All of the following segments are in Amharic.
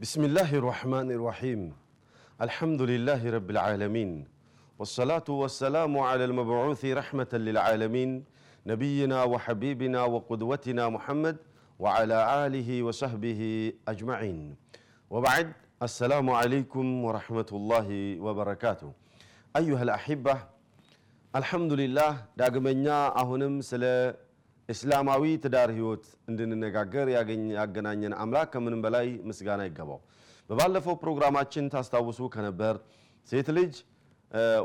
بسم الله الرحمن الرحيم الحمد لله رب العالمين والصلاة والسلام على المبعوث رحمة للعالمين نبينا وحبيبنا وقدوتنا محمد وعلى آله وصحبه أجمعين وبعد السلام عليكم ورحمة الله وبركاته أيها الأحبة الحمد لله دعمنا أهنم سلام እስላማዊ ትዳር ህይወት እንድንነጋገር ያገናኘን አምላክ ከምንም በላይ ምስጋና ይገባው። በባለፈው ፕሮግራማችን ታስታውሱ ከነበር ሴት ልጅ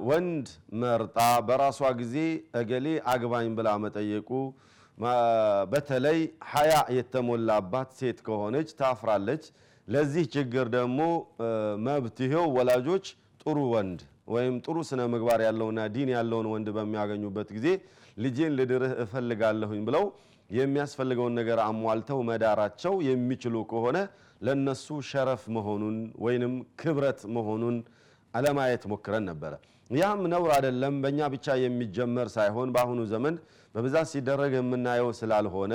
ወንድ መርጣ በራሷ ጊዜ እገሌ አግባኝ ብላ መጠየቁ በተለይ ሀያ የተሞላባት ሴት ከሆነች ታፍራለች። ለዚህ ችግር ደግሞ መብትሄው ወላጆች ጥሩ ወንድ ወይም ጥሩ ስነ ምግባር ያለውና ዲን ያለውን ወንድ በሚያገኙበት ጊዜ ልጄን ልድርህ እፈልጋለሁኝ ብለው የሚያስፈልገውን ነገር አሟልተው መዳራቸው የሚችሉ ከሆነ ለነሱ ሸረፍ መሆኑን ወይንም ክብረት መሆኑን አለማየት ሞክረን ነበረ። ያም ነውር አይደለም፣ በእኛ ብቻ የሚጀመር ሳይሆን በአሁኑ ዘመን በብዛት ሲደረግ የምናየው ስላልሆነ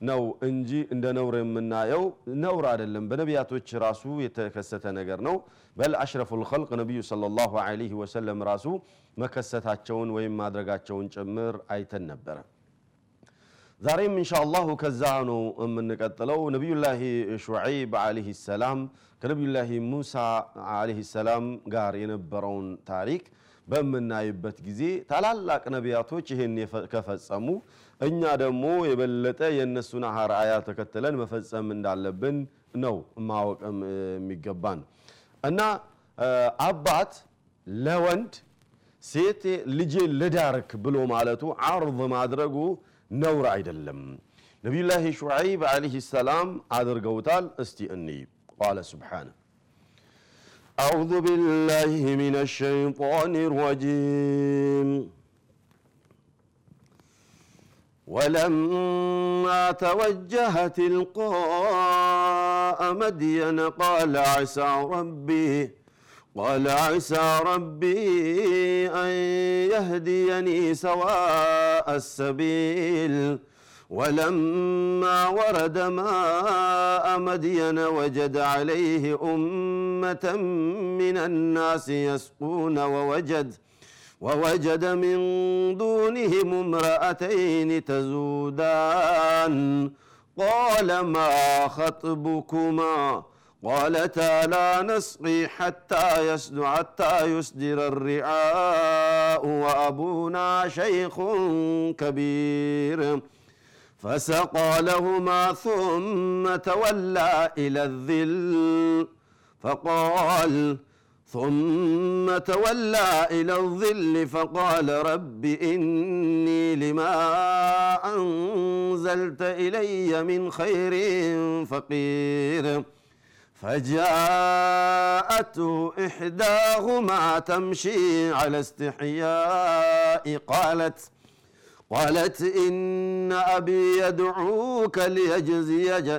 ነው እንጂ እንደ ነውር የምናየው ነውር አይደለም። በነቢያቶች ራሱ የተከሰተ ነገር ነው። በል አሽረፉል ኸልቅ ነቢዩ ሰለላሁ ዐለይሂ ወሰለም ራሱ መከሰታቸውን ወይም ማድረጋቸውን ጭምር አይተን ነበረ። ዛሬም ኢንሻአላሁ ከዛ ነው የምንቀጥለው። ነቢዩላሂ ሹዐይብ ዐለይሂ ሰላም ከነቢዩላሂ ሙሳ ዐለይሂ ሰላም ጋር የነበረውን ታሪክ በምናይበት ጊዜ ታላላቅ ነቢያቶች ይህን ከፈጸሙ እኛ ደግሞ የበለጠ የእነሱን አርአያ ተከትለን መፈጸም እንዳለብን ነው ማወቅም የሚገባን እና አባት ለወንድ ሴት ልጄ ልዳርክ ብሎ ማለቱ አርض ማድረጉ ነውር አይደለም። ነቢዩላህ ሹዐይብ ዓለይሂ ሰላም አድርገውታል። እስቲ እንይ ቃለ ስብሓነ አዑዙ ቢላህ ሚነ ሸይጣን ረጂም ولما توجه تلقاء مدين قال عسى ربي قال عسى ربي أن يهديني سواء السبيل. ولما ورد ماء مدين وجد عليه أمة من الناس يسقون ووجد ووجد من دونهم امرأتين تزودان. قال ما خطبكما؟ قالتا لا نسقي حتى يسدر حتى يسدر الرعاء وأبونا شيخ كبير. فسقى لهما ثم تولى إلى الذل. فقال ثم تولى إلى الظل فقال رب إني لما أنزلت إلي من خير فقير. فجاءته إحداهما تمشي على استحياء قالت قالت إن أبي يدعوك ليجزي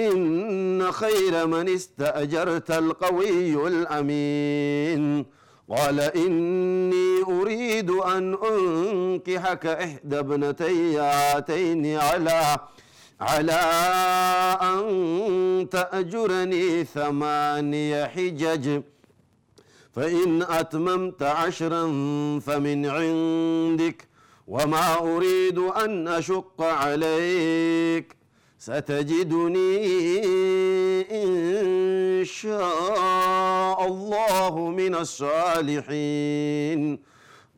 إن خير من استأجرت القوي الأمين. قال إني أريد أن أنكحك إحدى ابنتي هاتين على على أن تأجرني ثماني حجج. فإن أتممت عشرا فمن عندك وما أريد أن أشق عليك. ستجدني إن شاء الله من الصالحين.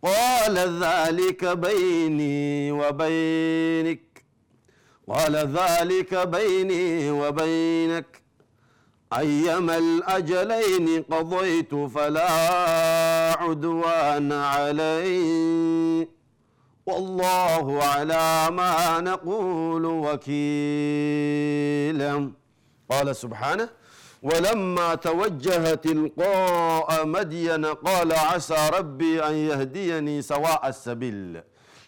قال ذلك بيني وبينك. قال ذلك بيني وبينك. أيما الأجلين قضيت فلا عدوان علي. والله على ما نقول وكيل قال سبحانه ولما توجه تلقاء مدين قال عسى ربي أن يهديني سواء السبيل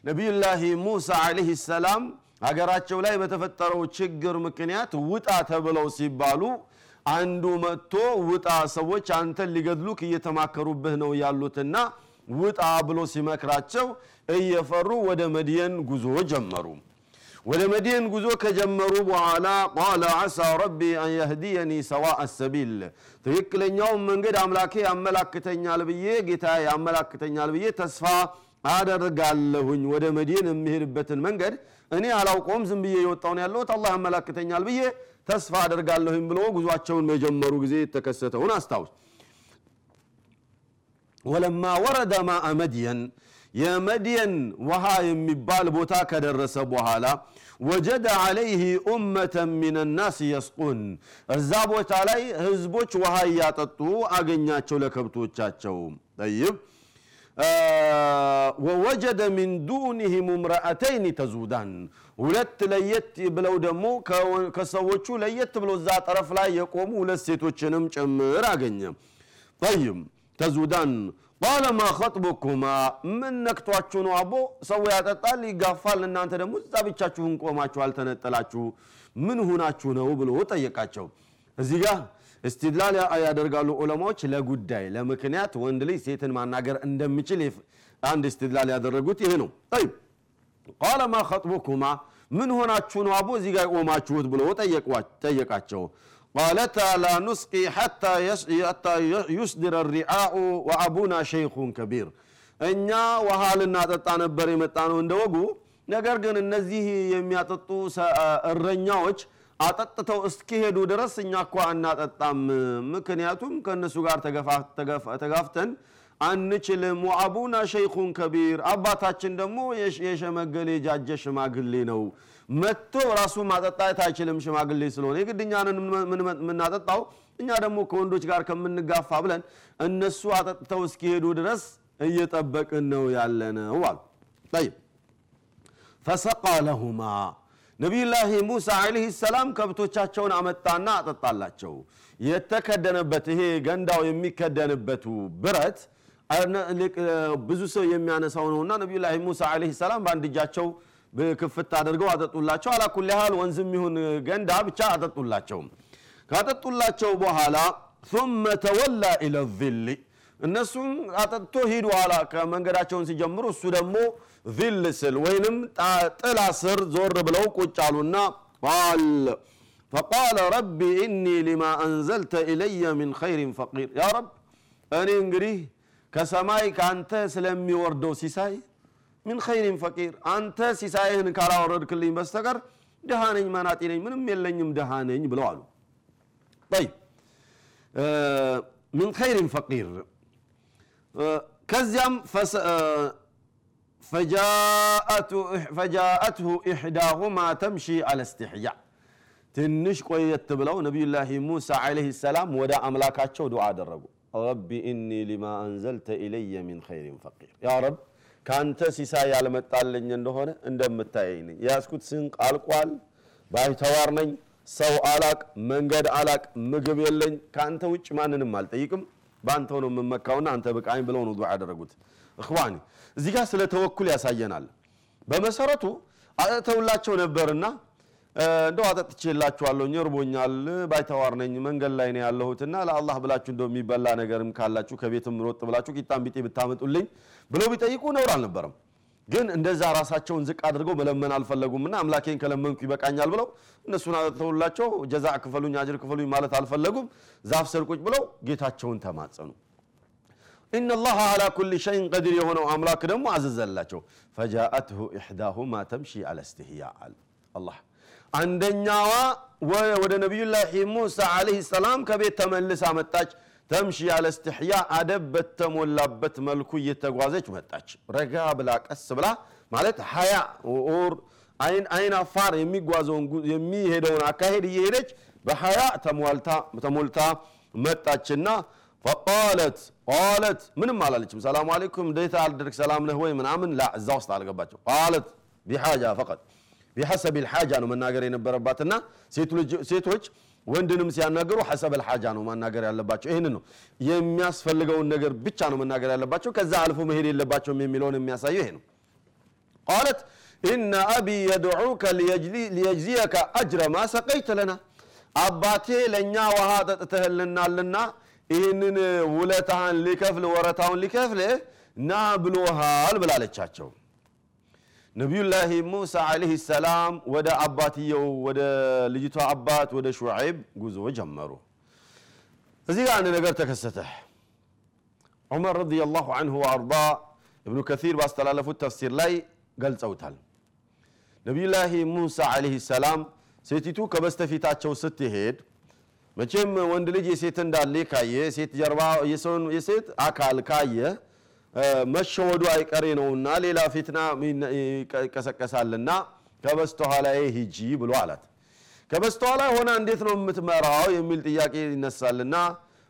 نبي الله موسى عليه السلام ሀገራቸው ላይ በተፈጠረው ችግር ምክንያት ውጣ ተብለው ሲባሉ አንዱ መጥቶ ውጣ ሰዎች አንተን ሊገድሉክ እየተማከሩብህ ነው ያሉትና ውጣ ብሎ ሲመክራቸው እየፈሩ ወደ መድየን ጉዞ ጀመሩ። ወደ መድየን ጉዞ ከጀመሩ በኋላ ቃለ ዓሳ ረቢ አን የህዲየኒ ሰቢል። ትክክለኛውን መንገድ አምላኬ ያመላክተኛል ብዬ ጌታ ያመላክተኛል ብዬ ተስፋ አደርጋለሁኝ። ወደ መድየን የሚሄድበትን መንገድ እኔ አላውቀውም። ዝም ብዬ የወጣውን ያለሁት። አላህ ያመላክተኛል ብዬ ተስፋ አደርጋለሁኝ ብሎ ጉዟቸውን መጀመሩ ጊዜ የተከሰተውን አስታውስ ወለማ ወረደ ማአ መድየን። የመድየን ውሃ የሚባል ቦታ ከደረሰ በኋላ ወጀደ ዓለይህ ኡመተን ሚን ናስ የስቁን። እዛ ቦታ ላይ ህዝቦች ውሃ እያጠጡ አገኛቸው ለከብቶቻቸው። ጠይብ። ወወጀደ ሚን ዱኒህም እምረአተይን ተዙዳን። ሁለት ለየት ብለው ደግሞ ከሰዎቹ ለየት ብሎ እዛ ጠረፍ ላይ የቆሙ ሁለት ሴቶችንም ጭምር አገኘ። ጠይብ ተዙዳን። ቃለ ማ ኸጥቡኩማ ምን ነክቷችሁ ነው? አቦ ሰው ያጠጣል ይጋፋል። እናንተ ደግሞ እዛ ብቻችሁን ቆማችሁ አልተነጠላችሁ ምን ሁናችሁ ነው ብሎ ጠየቃቸው። እዚህ ጋር እስትድላል ያደርጋሉ ዑለማዎች ለጉዳይ ለምክንያት ወንድ ልጅ ሴትን ማናገር እንደሚችል አንድ እስትድላል ያደረጉት ይሄ ነው። ጠይብ። ቃለ ማ ኸጥቡኩማ ምን ሆናችሁ ነው አቦ? እዚህ ጋር ቆማችሁት ብሎ ጠየቃቸው ቃለታ ላ ኑስቂ ሐታ ዩስድረ ሪዓኡ ወአቡና ሸይኹን ከቢር እኛ ውሃ ልናጠጣ ነበር የመጣ ነው እንደ ወጉ ነገር ግን እነዚህ የሚያጠጡ እረኛዎች አጠጥተው እስኪሄዱ ድረስ እኛ እኳ አናጠጣም ምክንያቱም ከእነሱ ጋር ተጋፍተን አንችልም። ወአቡና ሸይኹን ከቢር። አባታችን ደግሞ የሸመገሌ የጃጀ ሽማግሌ ነው። መጥቶ ራሱ ማጠጣት አይችልም ሽማግሌ ስለሆነ። የግድኛንን የምናጠጣው እኛ ደግሞ ከወንዶች ጋር ከምንጋፋ ብለን እነሱ አጠጥተው እስኪሄዱ ድረስ እየጠበቅን ነው ያለነው አሉ። ጠይብ። ፈሰቃ ለሁማ። ነቢዩላህ ሙሳ ዓለይሂ ሰላም ከብቶቻቸውን አመጣና አጠጣላቸው። የተከደነበት ይሄ ገንዳው የሚከደንበቱ ብረት ብዙ ሰው የሚያነሳው ነውና ነቢዩላህ ሙሳ ዓለይሂ ሰላም በአንድ እጃቸው ክፍት አድርገው አጠጡላቸው። አላኩል ያህል ወንዝም ይሁን ገንዳ ብቻ አጠጡላቸው። ካጠጡላቸው በኋላ ثم تولى إلى الظل እነሱም አጠጥቶ ሂዱ ኋላ ከመንገዳቸውን ሲጀምሩ እሱ ደግሞ ظل ስር ወይንም ጥላ ስር ዞር ብለው ቁጭ አሉና قال فقال رب إني لما أنزلت إلي من خير فقير يا رب እኔ እንግዲህ ከሰማይ ከአንተ ስለሚወርደው ሲሳይ ምን ኸይሪን ፈቂር አንተ ሲሳይህን ካላወረድክልኝ በስተቀር ድሃ ነኝ፣ መናጢ ነኝ፣ ምንም የለኝም ድሃ ነኝ ብለው አሉ። ጠይብ ምን ኸይሪን ፈቂር ከዚያም ፈጃአትሁ ኢሕዳሁማ ተምሺ አለስትሕያ ትንሽ ቆየት ብለው ነቢዩላሂ ሙሳ ዓለይህ ሰላም ወደ አምላካቸው ዱዓ አደረጉ። رب إني لما أنزلت إلي من خير فقير። يا رب ከአንተ ሲሳይ ያልመጣልኝ እንደሆነ እንደምታየኝ ነኝ። የያዝኩት ስንቅ አልቋል ባይተዋር ነኝ ሰው አላቅ መንገድ አላቅ ምግብ የለኝ። ከአንተ ውጭ ማንንም አልጠይቅም። በአንተው ነው የምመካውና አንተ ብቃኝ ብለው ነው ዱዓ ያደረጉት። إخواني እዚህ ጋር ስለ توكل ያሳየናል። በመሰረቱ አጠተውላቸው ነበርና እንደው አጠጥቼላችኋለሁ እርቦኛል ባይተዋር ነኝ መንገድ ላይ ነው ያለሁትና ለአላህ ብላችሁ እንደው የሚበላ ነገርም ካላችሁ ከቤትም ሮጥ ብላችሁ ቂጣም ቢጤ ብታመጡልኝ ብለው ቢጠይቁ ነውር አልነበረም። ግን እንደዛ ራሳቸውን ዝቅ አድርገው መለመን አልፈለጉምና አምላኬን ከለመንኩ ይበቃኛል ብለው እነሱን አጠጥተውላቸው ጀዛ ክፈሉኝ አጅር ክፈሉኝ ማለት አልፈለጉም። ዛፍ ስር ቁጭ ብለው ጌታቸውን ተማጸኑ። ኢነላህ አላ ኩል ሸይን ቀዲር የሆነው አምላክ ደግሞ አዘዘላቸው። ፈጃአትሁ ኢሕዳሁማ ተምሺ አለ አለ አላህ አንደኛዋ ወደ نبي الله ሙሳ عليه السلام ከቤት ተመልሳ መጣች። تمشي على استحياء አደብ በተሞላበት መልኩ እየተጓዘች መጣች። ረጋ ብላ ቀስ ብላ ማለት حياء or አይን አፋር የሚጓዘውን የሚሄደውን አካሄድ እየሄደች በ حياء ተሞልታ መጣችና فقالت قالت ምንም አላለችም። ሰላሙ አለይኩም እንዴት አደርክ ሰላም ነህ ወይ? ምናምን لا እዛ ውስጥ አልገባቸው قالت ቢሓጃ ፈቀጥ ቢሐሰብ ልሓጃ ነው መናገር የነበረባትና ሴቶች ወንድንም ሲያናገሩ ሐሰበል ሐጃ ነው ማናገር ያለባቸው። ይህን ነው የሚያስፈልገውን ነገር ብቻ ነው መናገር ያለባቸው። ከዛ አልፎ መሄድ የለባቸውም የሚለውን የሚያሳየው ይሄ ነው። ቃለት ኢነ አቢ የድዑከ ሊየጅዚየከ አጅረ ማ ሰቀይተ ለና አባቴ ለእኛ ውሃ ጠጥተህልናልና ይህንን ውለታህን ሊከፍል ወረታውን ሊከፍል ና ብሎሃል ብላለቻቸው። ነቢዩላህ ሙሳ ዓለይህ ሰላም ወደ አባትየው ወደ ልጅቷ አባት ወደ ሹዓይብ ጉዞ ጀመሩ። እዚህ ጋር አንድ ነገር ተከሰተ። ዑመር ረዲየላሁ አንሁ ወአርዳ እብኑ ከሲር ባስተላለፉት ተፍሲር ላይ ገልጸውታል። ነቢዩላህ ሙሳ ዓለይህ ሰላም ሴቲቱ ከበስተፊታቸው ስትሄድ መቼም ወንድ ልጅ የሴት እንዳለ ካየ የሴት ጀርባ የሴት አካል ካየ መሸወዱ አይቀሬ ነውና ሌላ ፊትና ይቀሰቀሳልና ከበስተኋላ ሂጂ ብሎ አላት። ከበስተኋላ ሆና እንዴት ነው የምትመራው የሚል ጥያቄ ይነሳልና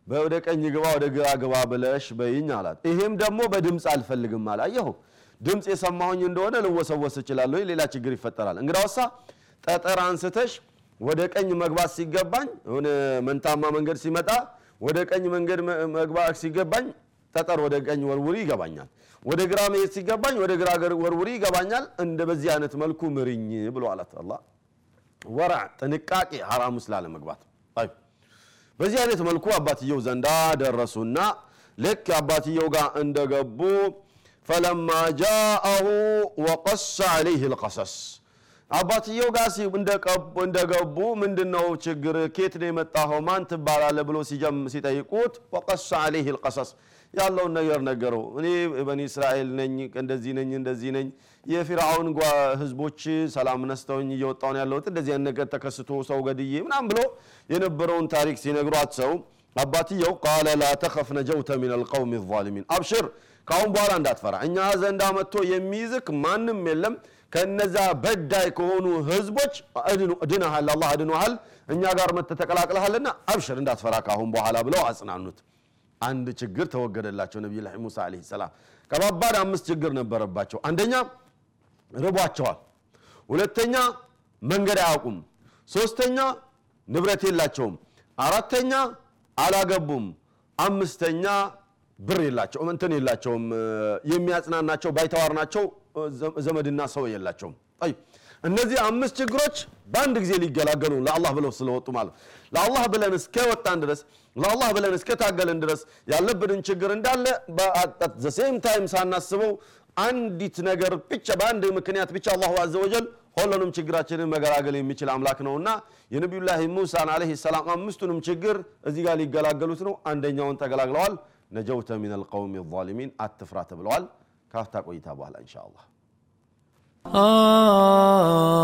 ወደ ቀኝ ግባ ወደ ግራ ግባ ብለሽ በይኝ አላት። ይሄም ደግሞ በድምፅ አልፈልግም አለ። አየሁ ድምፅ የሰማሁኝ እንደሆነ ልወሰወስ እችላለሁ፣ ሌላ ችግር ይፈጠራል። እንግዳውሳ ጠጠር አንስተሽ ወደ ቀኝ መግባት ሲገባኝ መንታማ መንገድ ሲመጣ ወደ ቀኝ መንገድ መግባት ሲገባኝ ጠጠር ወደ ቀኝ ወርውሪ ይገባኛል። ወደ ግራ መሄድ ሲገባኝ ወደ ግራ ወርውሪ ይገባኛል። እንደ በዚህ አይነት መልኩ ምርኝ ብሎ አላት። አላህ ወራዕ ጥንቃቄ ሐራም ውስጥ ላለመግባት። በዚህ አይነት መልኩ አባትየው ዘንዳ ደረሱና ልክ አባትየው ጋር እንደገቡ ፈለማ ጃአሁ ወቀሰ ዐለይህ ልቀሰስ አባትየው ጋር እንደገቡ ምንድነው ችግር? ኬት ነው የመጣኸው? ማን ትባላለህ? ብሎ ሲጠይቁት ወቀሰ ዐለይህ ልቀሰስ ያለውን ነገር ነገረው። እኔ በኒ እስራኤል ነኝ፣ እንደዚህ ነኝ፣ እንደዚህ ነኝ። የፊርዓውን ህዝቦች ሰላም ነስተውኝ እየወጣውን ያለሁት እንደዚህ ነገር ተከስቶ ሰው ገድዬ ምናም ብሎ የነበረውን ታሪክ ሲነግሯት ሰው አባትየው ቃለ ላ ተኸፍ ነጀውተ ሚን አልቀውም ዛሊሚን፣ አብሽር ከአሁን በኋላ እንዳትፈራ፣ እኛ ዘንዳ መጥቶ የሚይዝክ ማንም የለም ከነዛ በዳይ ከሆኑ ህዝቦች ድነሃል፣ አላህ አድኖሃል፣ እኛ ጋር መጥተህ ተቀላቅለሃልና አብሽር እንዳትፈራ ካሁን በኋላ ብለው አጽናኑት። አንድ ችግር ተወገደላቸው። ነቢዩላህ ሙሳ ዓለይሂ ሰላም ከባባድ አምስት ችግር ነበረባቸው። አንደኛ ርቧቸዋል፣ ሁለተኛ መንገድ አያውቁም፣ ሶስተኛ ንብረት የላቸውም፣ አራተኛ አላገቡም፣ አምስተኛ ብር የላቸውም፣ እንትን የላቸውም፣ የሚያጽናናቸው ባይተዋር ናቸው፣ ዘመድና ሰው የላቸውም። እነዚህ አምስት ችግሮች በአንድ ጊዜ ሊገላገሉ ለአላህ ብለው ስለወጡ ማለት ለአላህ ብለን እስከ ወጣን ድረስ ለአላህ ብለን እስከ ታገልን ድረስ ያለብንን ችግር እንዳለ the same time ሳናስበው አንዲት ነገር ብቻ በአንድ ምክንያት ብቻ الله عز وجل ሁሉንም ችግራችንን መገላገል የሚችል አምላክ ነውና የነቢዩላህ ሙሳን ዓለይሂ ሰላም አምስቱንም ችግር እዚህ ጋር ሊገላገሉት ነው። አንደኛውን ተገላግለዋል። ነጀውተ ሚን አልቀውም ዛሊሚን አትፍራ ተብለዋል። ካፍታ ቆይታ በኋላ ኢንሻአላህ Ah.